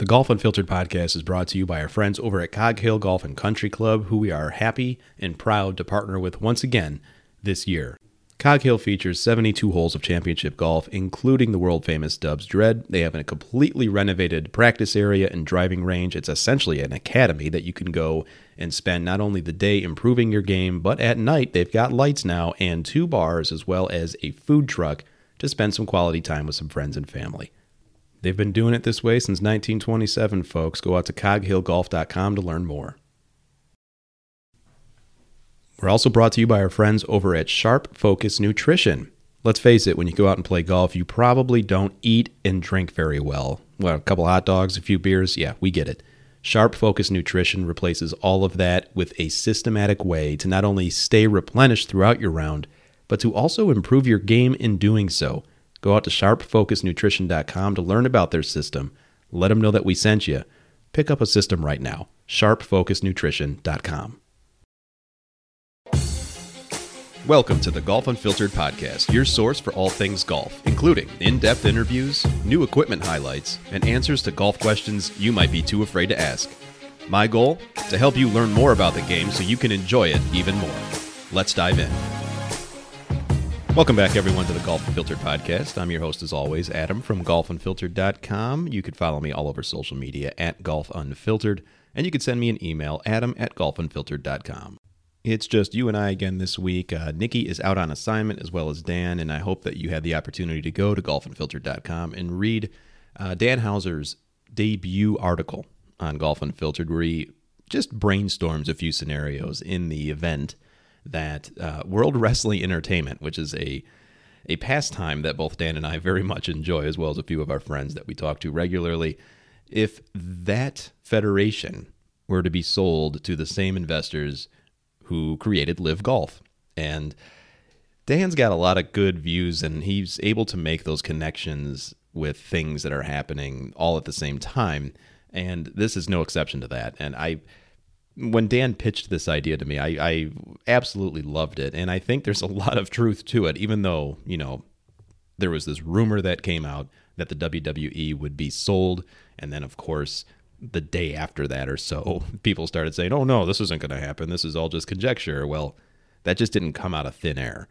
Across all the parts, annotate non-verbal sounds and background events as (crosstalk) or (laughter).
The Golf Unfiltered podcast is brought to you by our friends over at Cog Hill Golf and Country Club, who we are happy and proud to partner with once again this year. Cog Hill features 72 holes of championship golf, including the world famous Dubs Dread. They have a completely renovated practice area and driving range. It's essentially an academy that you can go and spend not only the day improving your game, but at night they've got lights now and two bars as well as a food truck to spend some quality time with some friends and family. They've been doing it this way since 1927, folks. Go out to coghillgolf.com to learn more. We're also brought to you by our friends over at Sharp Focus Nutrition. Let's face it, when you go out and play golf, you probably don't eat and drink very well. Well, a couple hot dogs, a few beers, yeah, we get it. Sharp Focus Nutrition replaces all of that with a systematic way to not only stay replenished throughout your round, but to also improve your game in doing so. Go out to sharpfocusnutrition.com to learn about their system. Let them know that we sent you. Pick up a system right now. sharpfocusnutrition.com. Welcome to the Golf Unfiltered podcast, your source for all things golf, including in depth interviews, new equipment highlights, and answers to golf questions you might be too afraid to ask. My goal? To help you learn more about the game so you can enjoy it even more. Let's dive in. Welcome back, everyone, to the Golf Unfiltered podcast. I'm your host, as always, Adam from golfunfiltered.com. You could follow me all over social media at Golf Unfiltered, and you could send me an email, adam at golfunfiltered.com. It's just you and I again this week. Uh, Nikki is out on assignment as well as Dan, and I hope that you had the opportunity to go to golfunfiltered.com and read uh, Dan Hauser's debut article on Golf Unfiltered, where he just brainstorms a few scenarios in the event that uh, World Wrestling Entertainment, which is a a pastime that both Dan and I very much enjoy, as well as a few of our friends that we talk to regularly, if that federation were to be sold to the same investors who created Live Golf. And Dan's got a lot of good views, and he's able to make those connections with things that are happening all at the same time. And this is no exception to that. And I when Dan pitched this idea to me, I, I absolutely loved it. And I think there's a lot of truth to it, even though, you know, there was this rumor that came out that the WWE would be sold. And then, of course, the day after that or so, (laughs) people started saying, oh, no, this isn't going to happen. This is all just conjecture. Well, that just didn't come out of thin air.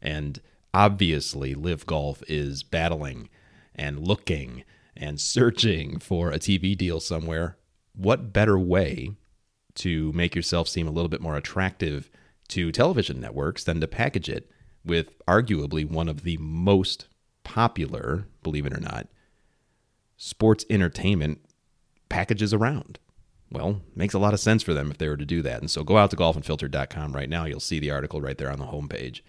And obviously, Live Golf is battling and looking and searching for a TV deal somewhere. What better way to make yourself seem a little bit more attractive to television networks than to package it with arguably one of the most popular, believe it or not, sports entertainment packages around. Well, makes a lot of sense for them if they were to do that. And so go out to golfunfiltered.com right now. You'll see the article right there on the homepage.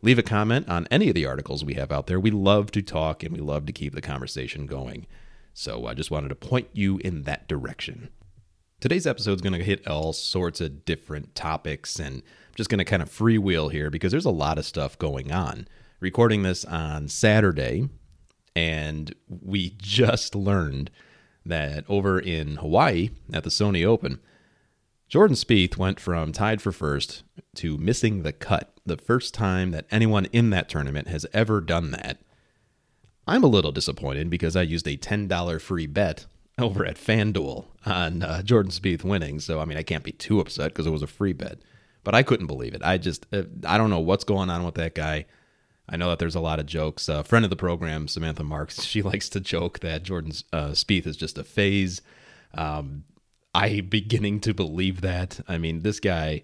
Leave a comment on any of the articles we have out there. We love to talk and we love to keep the conversation going. So I just wanted to point you in that direction. Today's episode is going to hit all sorts of different topics, and I'm just going to kind of freewheel here because there's a lot of stuff going on. Recording this on Saturday, and we just learned that over in Hawaii at the Sony Open, Jordan Spieth went from tied for first to missing the cut, the first time that anyone in that tournament has ever done that. I'm a little disappointed because I used a $10 free bet over at FanDuel on uh, Jordan Spieth winning. So I mean, I can't be too upset because it was a free bet, but I couldn't believe it. I just uh, I don't know what's going on with that guy. I know that there's a lot of jokes. A uh, friend of the program, Samantha Marks, (laughs) she likes to joke that Jordan uh, Spieth is just a phase. Um, I beginning to believe that. I mean, this guy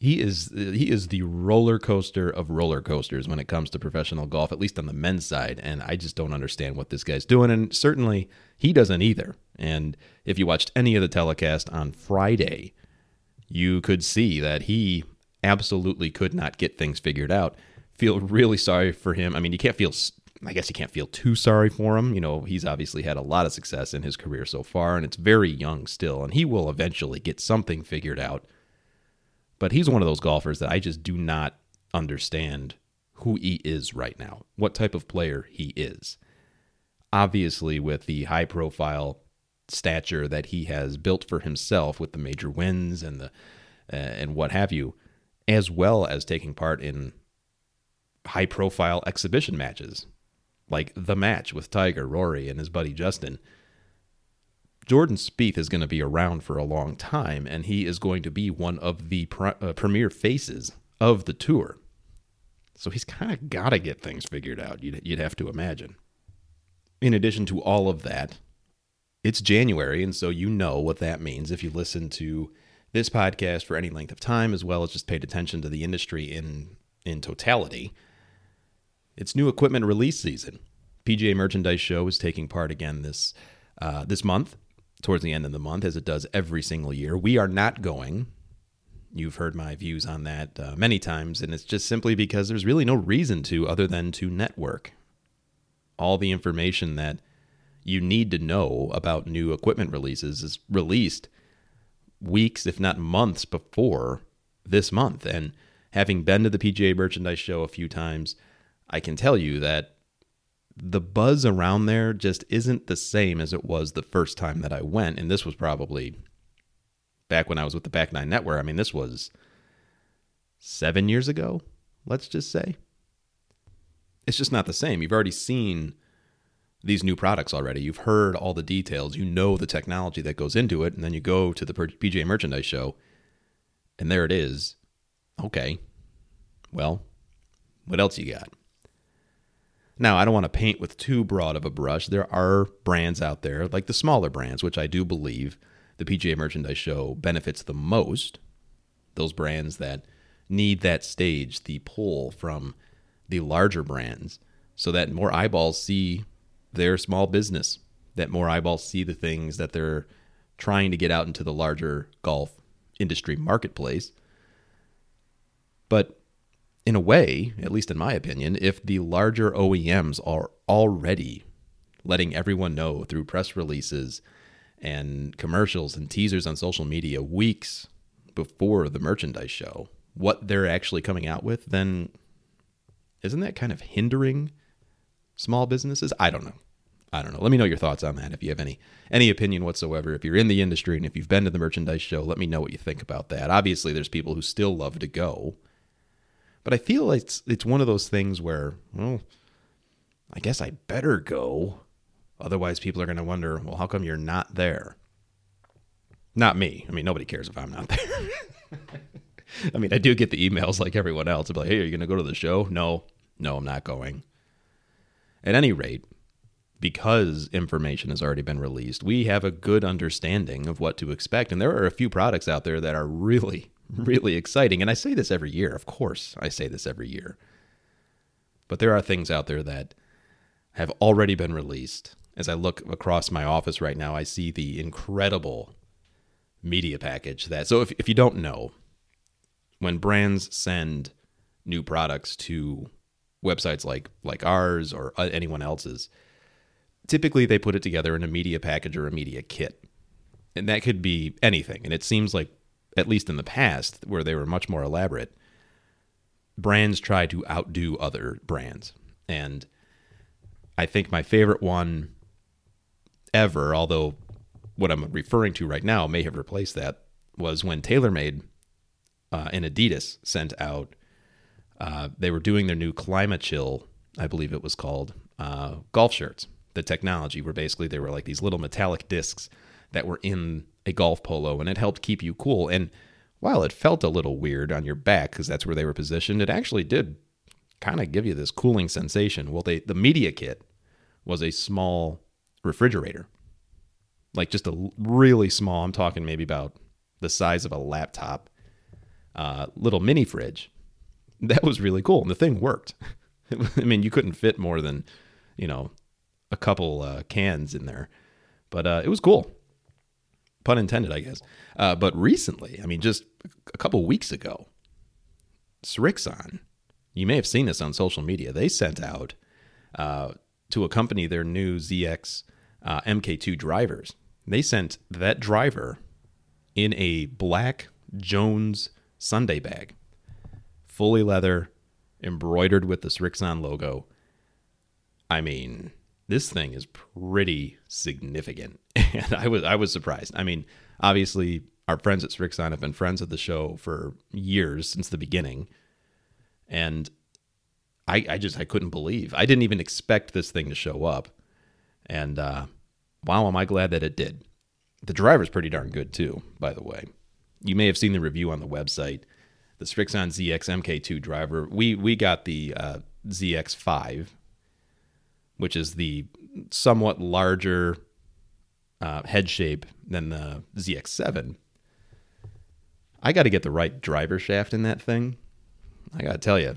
he is he is the roller coaster of roller coasters when it comes to professional golf, at least on the men's side. And I just don't understand what this guy's doing, and certainly he doesn't either. And if you watched any of the telecast on Friday, you could see that he absolutely could not get things figured out. Feel really sorry for him. I mean, you can't feel I guess you can't feel too sorry for him. You know, he's obviously had a lot of success in his career so far, and it's very young still, and he will eventually get something figured out. But he's one of those golfers that I just do not understand who he is right now, what type of player he is. Obviously, with the high profile stature that he has built for himself with the major wins and the uh, and what have you, as well as taking part in high profile exhibition matches like the match with Tiger, Rory, and his buddy Justin. Jordan Spieth is going to be around for a long time, and he is going to be one of the uh, premier faces of the tour. So he's kind of got to get things figured out, you'd, you'd have to imagine. In addition to all of that, it's January, and so you know what that means if you listen to this podcast for any length of time, as well as just paid attention to the industry in in totality. It's new equipment release season. PGA Merchandise Show is taking part again this uh, this month, towards the end of the month, as it does every single year. We are not going. You've heard my views on that uh, many times, and it's just simply because there's really no reason to other than to network. All the information that you need to know about new equipment releases is released weeks, if not months, before this month. And having been to the PGA Merchandise Show a few times, I can tell you that the buzz around there just isn't the same as it was the first time that I went. And this was probably back when I was with the Back Nine Network. I mean, this was seven years ago, let's just say. It's just not the same. You've already seen these new products already. You've heard all the details. You know the technology that goes into it. And then you go to the PGA Merchandise Show, and there it is. Okay. Well, what else you got? Now, I don't want to paint with too broad of a brush. There are brands out there, like the smaller brands, which I do believe the PGA Merchandise Show benefits the most. Those brands that need that stage, the pull from the larger brands, so that more eyeballs see their small business, that more eyeballs see the things that they're trying to get out into the larger golf industry marketplace. But in a way, at least in my opinion, if the larger OEMs are already letting everyone know through press releases and commercials and teasers on social media weeks before the merchandise show what they're actually coming out with, then isn't that kind of hindering small businesses? I don't know. I don't know. Let me know your thoughts on that if you have any any opinion whatsoever. If you're in the industry and if you've been to the merchandise show, let me know what you think about that. Obviously, there's people who still love to go but I feel like it's it's one of those things where, well, I guess I better go. Otherwise, people are going to wonder, well, how come you're not there? Not me. I mean, nobody cares if I'm not (laughs) there. I mean, I do get the emails like everyone else. I'm like, hey, are you going to go to the show? No, no, I'm not going. At any rate, because information has already been released, we have a good understanding of what to expect. And there are a few products out there that are really, really exciting. And I say this every year. Of course, I say this every year. But there are things out there that have already been released. As I look across my office right now, I see the incredible media package that. So if, if you don't know, when brands send new products to websites like like ours or uh, anyone else's, typically they put it together in a media package or a media kit. And that could be anything. And it seems like at least in the past, where they were much more elaborate, brands try to outdo other brands. And I think my favorite one ever, although what I'm referring to right now may have replaced that, was when TaylorMade uh, and Adidas sent out, uh, they were doing their new Climachill, I believe it was called, uh, golf shirts. The technology where basically they were like these little metallic discs that were in a golf polo and it helped keep you cool. And while it felt a little weird on your back because that's where they were positioned, it actually did kind of give you this cooling sensation. Well, they the media kit was a small refrigerator. Like just a really small, I'm talking maybe about the size of a laptop, uh, little mini fridge. That was really cool. And the thing worked. (laughs) I mean, you couldn't fit more than, you know, a couple uh, cans in there, but uh, it was cool pun intended, I guess. Uh, but recently, I mean, just a couple weeks ago, Srixon, you may have seen this on social media. They sent out uh, to accompany their new ZX uh, MK2 drivers. They sent that driver in a black Jones Sunday bag, fully leather, embroidered with the Srixon logo. I mean, this thing is pretty significant, (laughs) and I was I was surprised. I mean, obviously, our friends at Srixon have been friends of the show for years since the beginning, and I I just I couldn't believe I didn't even expect this thing to show up, and uh, wow, am I glad that it did. The driver's pretty darn good too, by the way. You may have seen the review on the website. The Srixon ZX MK2 driver. We we got the uh, ZX5, which is the somewhat larger uh, head shape than the ZX7. I got to get the right driver shaft in that thing. I got to tell you,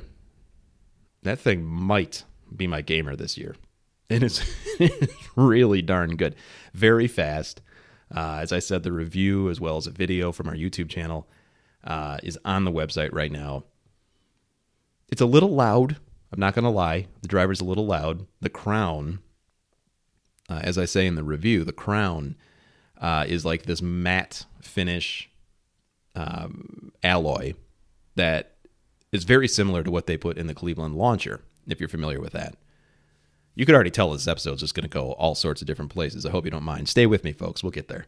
that thing might be my gamer this year. And (laughs) It is really darn good. Very fast. Uh, as I said, the review as well as a video from our YouTube channel uh, is on the website right now. It's a little loud. I'm not going to lie. The driver's a little loud. The crown, uh, as I say in the review, the crown uh, is like this matte finish um, alloy that is very similar to what they put in the Cleveland launcher, if you're familiar with that. You could already tell this episode's just going to go all sorts of different places. I hope you don't mind. Stay with me, folks. We'll get there.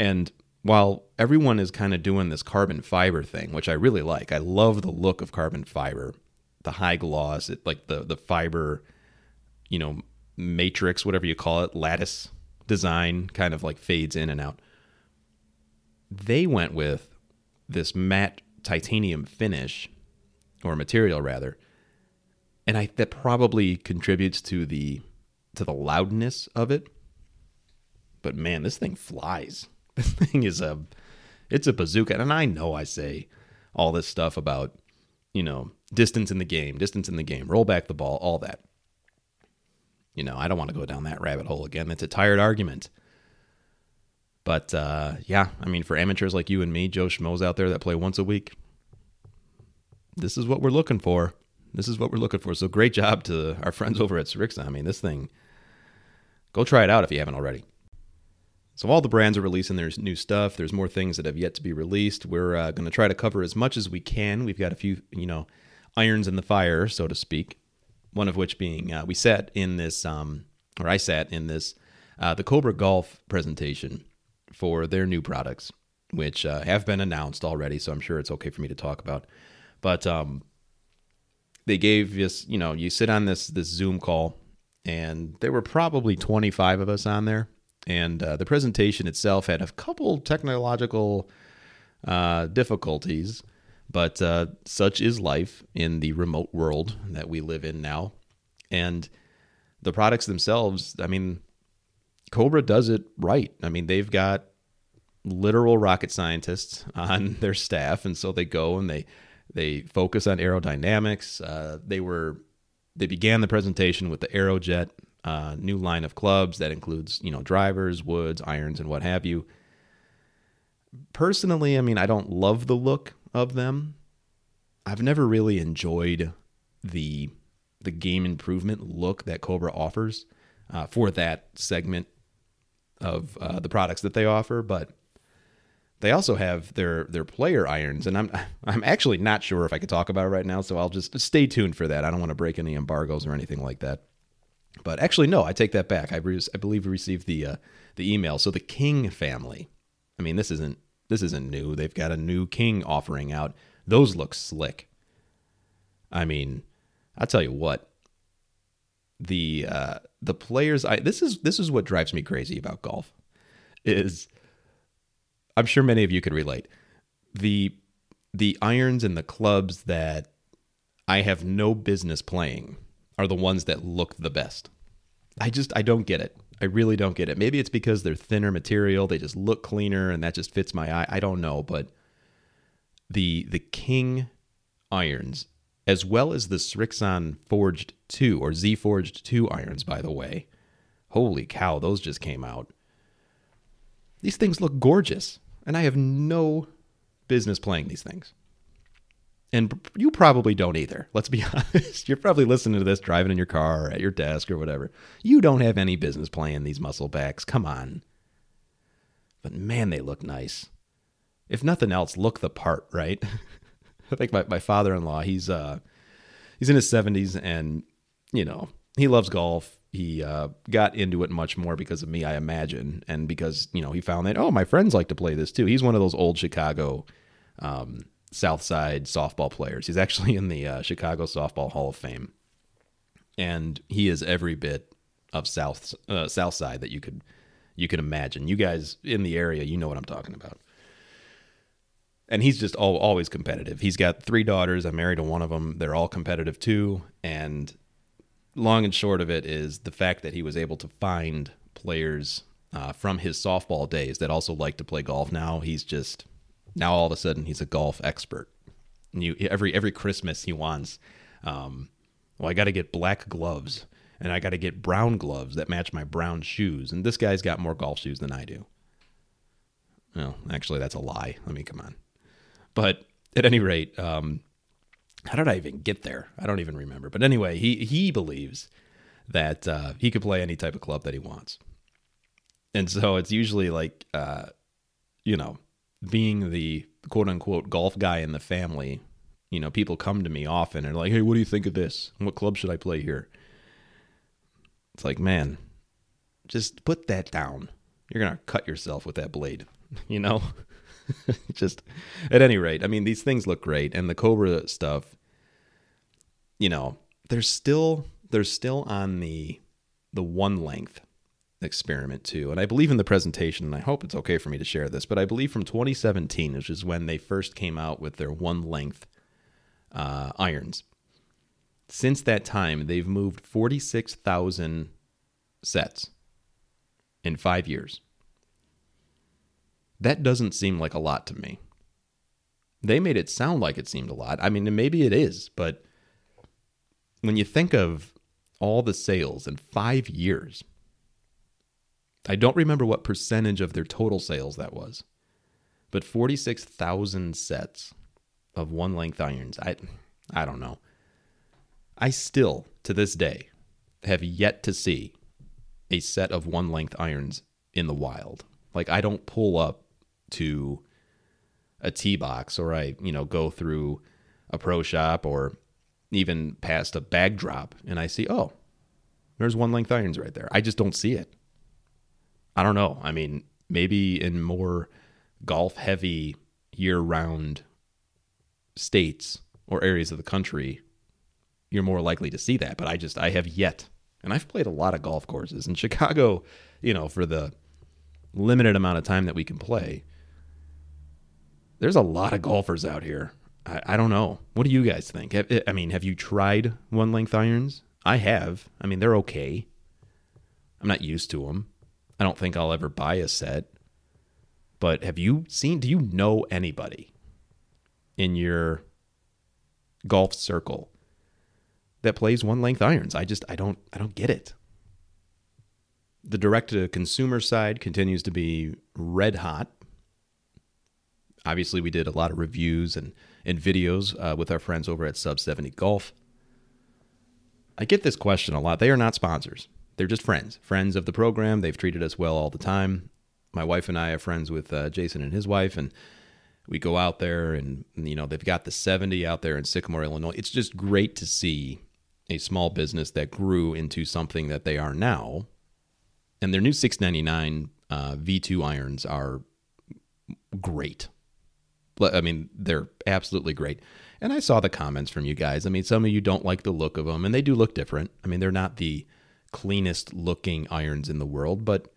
And while everyone is kind of doing this carbon fiber thing, which I really like, I love the look of carbon fiber, the high gloss, it, like the the fiber, you know, matrix, whatever you call it, lattice design, kind of like fades in and out. They went with this matte titanium finish, or material rather, and I that probably contributes to the to the loudness of it. But man, this thing flies. (laughs) This thing is a it's a bazooka, and I know I say all this stuff about you know distance in the game, distance in the game, roll back the ball, all that. You know, I don't want to go down that rabbit hole again. That's a tired argument. But uh, yeah, I mean, for amateurs like you and me, Joe Schmoes out there that play once a week, this is what we're looking for. This is what we're looking for. So great job to our friends over at Srixon. I mean, this thing, go try it out if you haven't already. So all the brands are releasing their new stuff. There's more things that have yet to be released. We're uh, going to try to cover as much as we can. We've got a few, you know, irons in the fire, so to speak. One of which being uh, we sat in this, um, or I sat in this, uh, the Cobra Golf presentation for their new products, which uh, have been announced already. So I'm sure it's okay for me to talk about. But um, they gave us, you know, you sit on this this Zoom call, and there were probably 25 of us on there, and uh, the presentation itself had a couple technological uh, difficulties, but uh, such is life in the remote world that we live in now, and the products themselves. I mean, Cobra does it right. I mean, they've got literal rocket scientists (laughs) on their staff, and so they go and they they focus on aerodynamics. Uh, they were they began the presentation with the Aerojet uh, new line of clubs that includes you know drivers, woods, irons, and what have you. Personally, I mean, I don't love the look of them. I've never really enjoyed the the game improvement look that Cobra offers uh, for that segment of uh, the products that they offer, but they also have their their player irons, and I'm (laughs) I'm actually not sure if I could talk about it right now, so I'll just stay tuned for that. I don't want to break any embargoes or anything like that. But actually, no, I take that back. I, re- I believe we received the uh, the email. So the King family. I mean, this isn't this isn't new. They've got a new King offering out. Those look slick. I mean, I'll tell you what. The uh, the players. I this is this is what drives me crazy about golf. Is I'm sure many of you can relate. The the irons and the clubs that I have no business playing are the ones that look the best. I just I don't get it. I really don't get it. Maybe it's because they're thinner material, they just look cleaner and that just fits my eye. I don't know, but the the King irons as well as the Srixon Forged 2 or Z Forged 2 irons by the way. Holy cow, those just came out. These things look gorgeous and I have no business playing these things. And you probably don't either. Let's be (laughs) honest. You're probably listening to this driving in your car or at your desk or whatever. You don't have any business playing these muscle backs. Come on. But man, they look nice. If nothing else, look the part, right? (laughs) I think my, my father in law, he's uh he's in his seventies and you know, he loves golf. He uh, got into it much more because of me, I imagine, and because you know he found that oh, my friends like to play this too. He's one of those old Chicago um, South Side softball players. He's actually in the uh, Chicago Softball Hall of Fame, and he is every bit of South uh, South Side that you could you could imagine. You guys in the area, you know what I'm talking about. And he's just all, always competitive. He's got three daughters. I'm married to one of them. They're all competitive too, and long and short of it is the fact that he was able to find players uh, from his softball days that also like to play golf now. He's just now all of a sudden he's a golf expert. And you every every Christmas he wants, um, well, I got to get black gloves and I got to get brown gloves that match my brown shoes. And this guy's got more golf shoes than I do. Well, actually, that's a lie. Let me come on. But at any rate, um, how did I even get there? I don't even remember. But anyway, he he believes that uh, he could play any type of club that he wants, and so it's usually like, uh, you know, being the quote unquote golf guy in the family. You know, people come to me often and like, "Hey, what do you think of this? What club should I play here?" It's like, man, just put that down. You're gonna cut yourself with that blade. (laughs) You know. (laughs) just at any rate, I mean, these things look great, and the Cobra stuff, you know, they're still they're still on the the one length experiment too. And I believe in the presentation, and I hope it's okay for me to share this, but I believe from 2017, which is when they first came out with their one length uh, irons. Since that time, they've moved 46,000 sets in five years. That doesn't seem like a lot to me. They made it sound like it seemed a lot. I mean, maybe it is, but when you think of all the sales in five years, I don't remember what percentage of their total sales that was, but 46,000 sets of one length irons. I, I don't know. I still, to this day, have yet to see a set of one length irons in the wild. Like, I don't pull up to a tee box or I, you know, go through a pro shop or even past a bag drop and I see, oh, there's one length irons right there. I just don't see it. I don't know. I mean, maybe in more golf heavy year round states or areas of the country, you're more likely to see that. But I just, I have yet. And I've played a lot of golf courses in (laughs) Chicago, you know, for the limited amount of time that we can play there's a lot of golfers out here. I, I don't know. What do you guys think? I mean, have you tried one length irons? I have. I mean, they're okay. I'm not used to them. I don't think I'll ever buy a set. But have you seen, do you know anybody in your golf circle that plays one length irons? I just, I don't, I don't get it. The direct to consumer side continues to be red hot obviously we did a lot of reviews and, and videos uh, with our friends over at Sub 70 Golf. I get this question a lot. They are not sponsors. They're just friends, friends of the program. They've treated us well all the time. My wife and I are friends with uh, Jason and his wife, and we go out there and, you know, they've got the 70 out there in Sycamore, Illinois. It's just great to see a small business that grew into something that they are now. And their new 699 uh, V2 irons are great. I mean, they're absolutely great. And I saw the comments from you guys. I mean, some of you don't like the look of them, and they do look different. I mean, they're not the cleanest looking irons in the world, but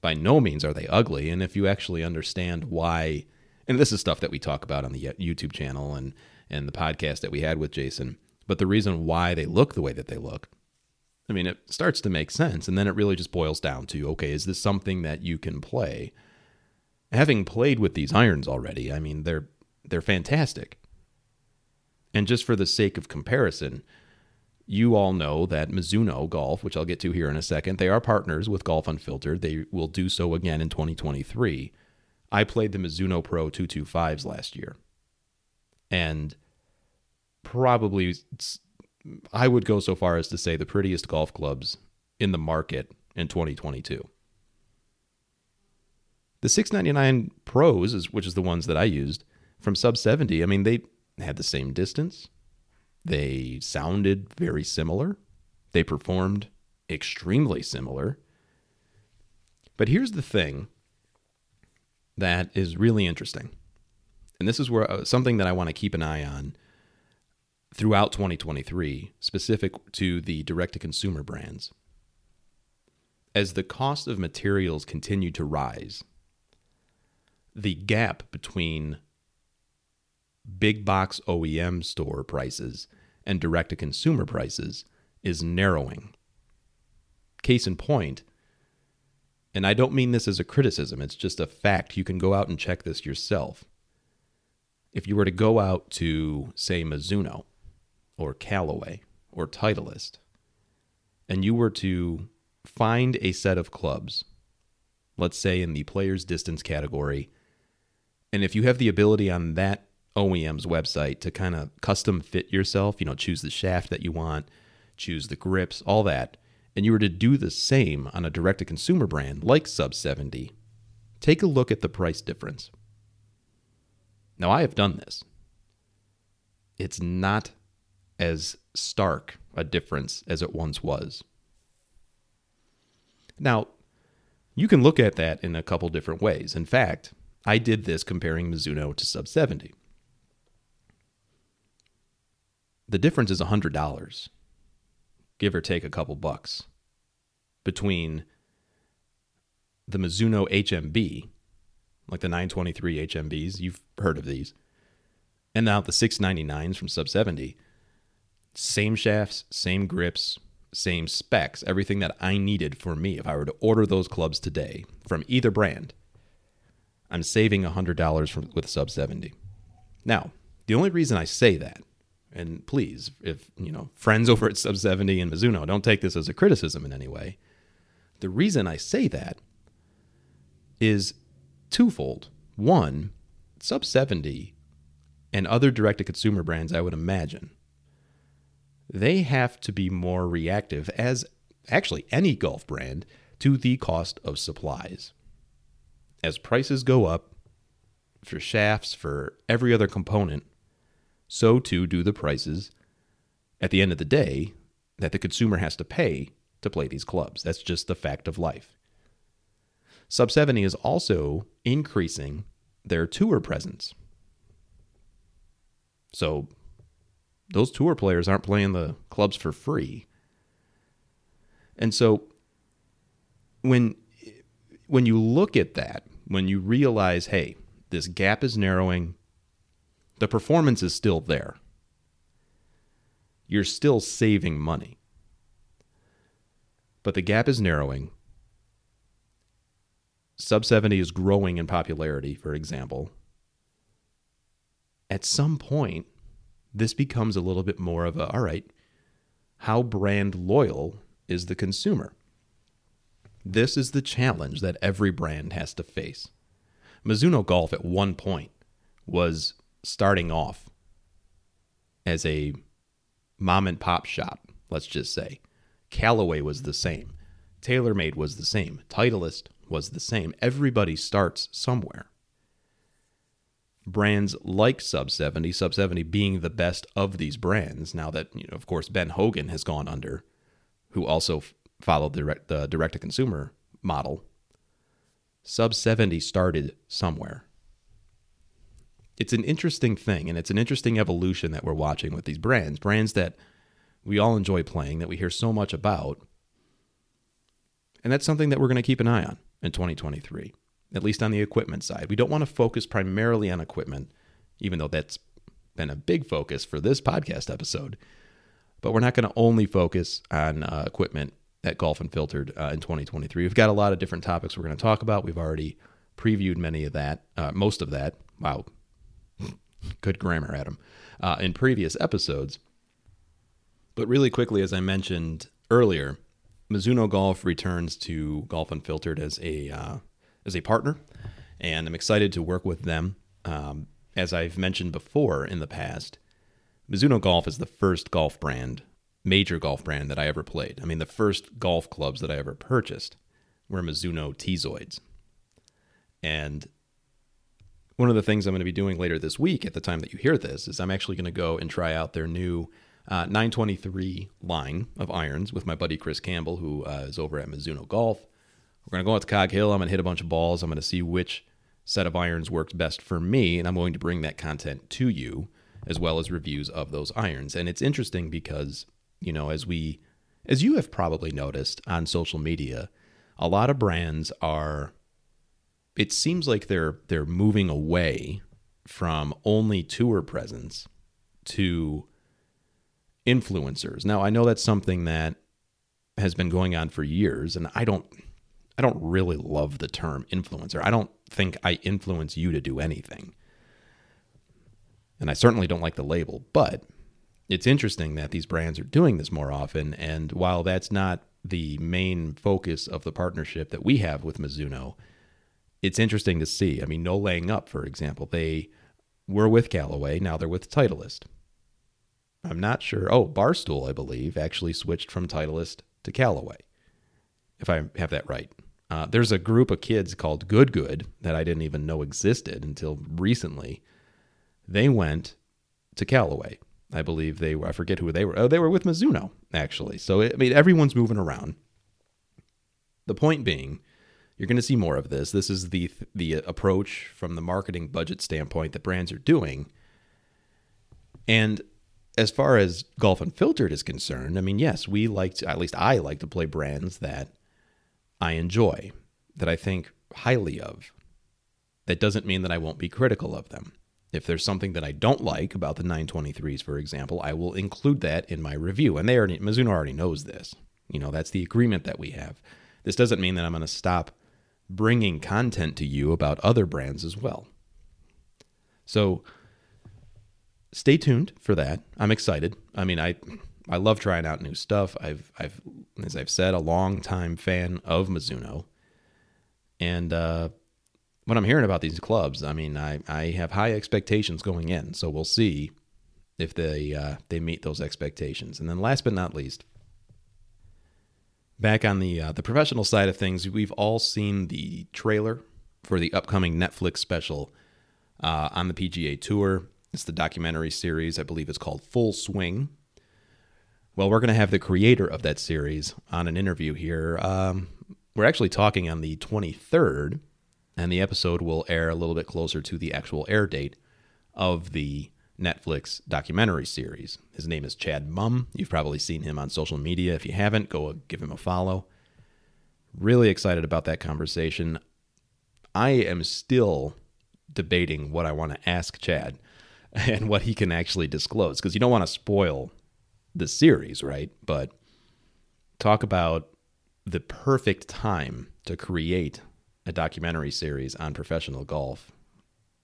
by no means are they ugly. And if you actually understand why, and this is stuff that we talk about on the YouTube channel and, and the podcast that we had with Jason, but the reason why they look the way that they look, I mean, it starts to make sense. And then it really just boils down to okay, is this something that you can play? having played with these irons already, I mean they're they're fantastic. And just for the sake of comparison, you all know that Mizuno Golf, which I'll get to here in a second, they are partners with Golf Unfiltered. They will do so again in 2023. I played the Mizuno Pro 225s last year. And probably, I would go so far as to say, the prettiest golf clubs in the market in 2022. The 699 Pros, which is the ones that I used from sub 70, I mean, they had the same distance. They sounded very similar. They performed extremely similar. But here's the thing that is really interesting. And this is where uh, something that I want to keep an eye on throughout 2023, specific to the direct to consumer brands. As the cost of materials continue to rise, the gap between big box OEM store prices and direct to consumer prices is narrowing. Case in point, and I don't mean this as a criticism, it's just a fact. You can go out and check this yourself. If you were to go out to, say, Mizuno or Callaway or Titleist, and you were to find a set of clubs, let's say in the player's distance category, and if you have the ability on that OEM's website to kind of custom fit yourself, you know, choose the shaft that you want, choose the grips, all that, and you were to do the same on a direct to consumer brand like Sub 70, take a look at the price difference. Now, I have done this. It's not as stark a difference as it once was. Now, you can look at that in a couple different ways. In fact, I did this comparing Mizuno to Sub 70. The difference is $100 give or take a couple bucks, between the Mizuno HMB, like the 923 HMBs, you've heard of these, and now the 699s from Sub 70. Same shafts, same grips, same specs, everything that I needed for me if I were to order those clubs today from either brand. I'm saving $100 from, with Sub 70. Now, the only reason I say that and please, if you know friends over at Sub 70 and Mizuno, don't take this as a criticism in any way. The reason I say that is twofold. One, Sub 70 and other direct to consumer brands, I would imagine, they have to be more reactive, as actually any golf brand, to the cost of supplies. As prices go up for shafts, for every other component, so too do the prices at the end of the day that the consumer has to pay to play these clubs. That's just the fact of life. Sub 70 is also increasing their tour presence. So those tour players aren't playing the clubs for free. And so when when you look at that, when you realize, hey, this gap is narrowing, the performance is still there. You're still saving money. But the gap is narrowing. Sub 70 is growing in popularity, for example. At some point, this becomes a little bit more of a all right, how brand loyal is the consumer? This is the challenge that every brand has to face. Mizuno Golf at one point was starting off as a mom and pop shop, let's just say. Callaway was the same. TaylorMade was the same. Titleist was the same. Everybody starts somewhere. Brands like Sub 70, Sub 70 being the best of these brands, now that, you know, of course, Ben Hogan has gone under, who also followed the direct to consumer model. Sub 70 started somewhere it's an interesting thing and it's an interesting evolution that we're watching with these brands brands that we all enjoy playing that we hear so much about and that's something that we're going to keep an eye on in 2023 at least on the equipment side. We don't want to focus primarily on equipment even though that's been a big focus for this podcast episode but we're not going to only focus on uh, equipment at golf unfiltered uh, in 2023 we've got a lot of different topics we're going to talk about. We've already previewed many of that uh, most of that. Wow Good grammar, Adam. Uh, in previous episodes. But really quickly, as I mentioned earlier, Mizuno Golf returns to Golf Unfiltered as a uh, as a partner, and I'm excited to work with them. Um, as I've mentioned before in the past, Mizuno Golf is the first golf brand, major golf brand that I ever played. I mean, the first golf clubs that I ever purchased were Mizuno T-Zoids. And one of the things I'm going to be doing later this week at the time that you hear this is I'm actually going to go and try out their new uh, 923 line of irons with my buddy Chris Campbell, who uh, is over at Mizuno Golf. We're going to go out to Cog Hill. I'm going to hit a bunch of balls. I'm going to see which set of irons works best for me, and I'm going to bring that content to you as well as reviews of those irons. And it's interesting because, you know, as we as you have probably noticed on social media, a lot of brands are it seems like they're they're moving away from only tour presence to influencers. Now, I know that's something that has been going on for years and I don't I don't really love the term influencer. I don't think I influence you to do anything. And I certainly don't like the label, but it's interesting that these brands are doing this more often and while that's not the main focus of the partnership that we have with Mizuno, it's interesting to see. I mean, no laying up, for example. They were with Callaway, now they're with Titleist. I'm not sure. Oh, Barstool, I believe, actually switched from Titleist to Callaway, if I have that right. Uh, there's a group of kids called Good Good that I didn't even know existed until recently. They went to Callaway. I believe they were, I forget who they were. Oh, they were with Mizuno, actually. So, I mean, everyone's moving around. The point being, you're going to see more of this. This is the the approach from the marketing budget standpoint that brands are doing. And as far as golf unfiltered is concerned, I mean, yes, we like to, at least I like to play brands that I enjoy, that I think highly of. That doesn't mean that I won't be critical of them. If there's something that I don't like about the 923s, for example, I will include that in my review. And they already, Mizuno already knows this. You know, that's the agreement that we have. This doesn't mean that I'm going to stop bringing content to you about other brands as well. So stay tuned for that. I'm excited. I mean, I I love trying out new stuff. I've I've as I've said, a long time fan of Mizuno, and uh, what I'm hearing about these clubs, I mean, I I have high expectations going in. So we'll see if they uh, they meet those expectations. And then last but not least, Back on the uh, the professional side of things, we've all seen the trailer for the upcoming Netflix special uh, on the PGA Tour. It's the documentary series. I believe it's called Full Swing. Well, we're going to have the creator of that series on an interview here. Um, we're actually talking on the 23rd, and the episode will air a little bit closer to the actual air date of the Netflix documentary series. His name is Chad Mumm. You've probably seen him on social media. If you haven't, go uh, give him a follow. Really excited about that conversation. I am still debating what I want to ask Chad (laughs) and what he can actually disclose because you don't want to spoil the series, right? But talk about the perfect time to create a documentary series on professional golf.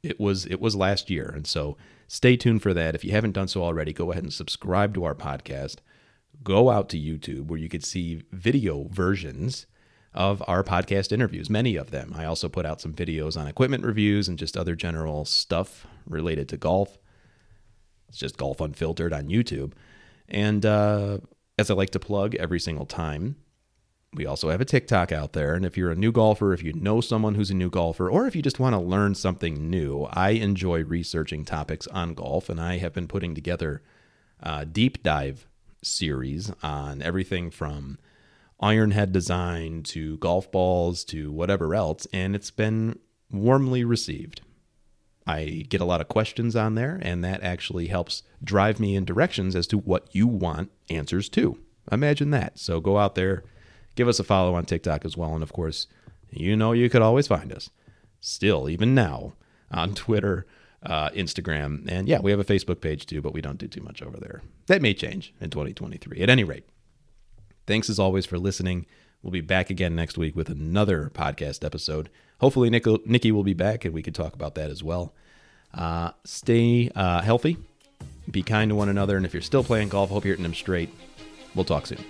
It was it was last year, and so stay tuned for that. If you haven't done so already, go ahead and subscribe to our podcast. Go out to YouTube where you could see video versions of our podcast interviews, many of them. I also put out some videos on equipment reviews and just other general stuff related to golf. It's just Golf Unfiltered on YouTube. And uh, as I like to plug every single time, we also have a TikTok out there. And if you're a new golfer, if you know someone who's a new golfer, or if you just want to learn something new, I enjoy researching topics on golf. And I have been putting together a deep dive series on everything from iron head design to golf balls to whatever else. And it's been warmly received. I get a lot of questions on there, and that actually helps drive me in directions as to what you want answers to. Imagine that. So go out there Give us a follow on TikTok as well. And of course, you know you could always find us still, even now, on Twitter, uh, Instagram. And yeah, we have a Facebook page too, but we don't do too much over there. That may change in 2023. At any rate, thanks as always for listening. We'll be back again next week with another podcast episode. Hopefully, Nick, Nikki will be back and we could talk about that as well. Uh, stay uh, healthy, be kind to one another, and if you're still playing golf, hope you're hitting them straight. We'll talk soon.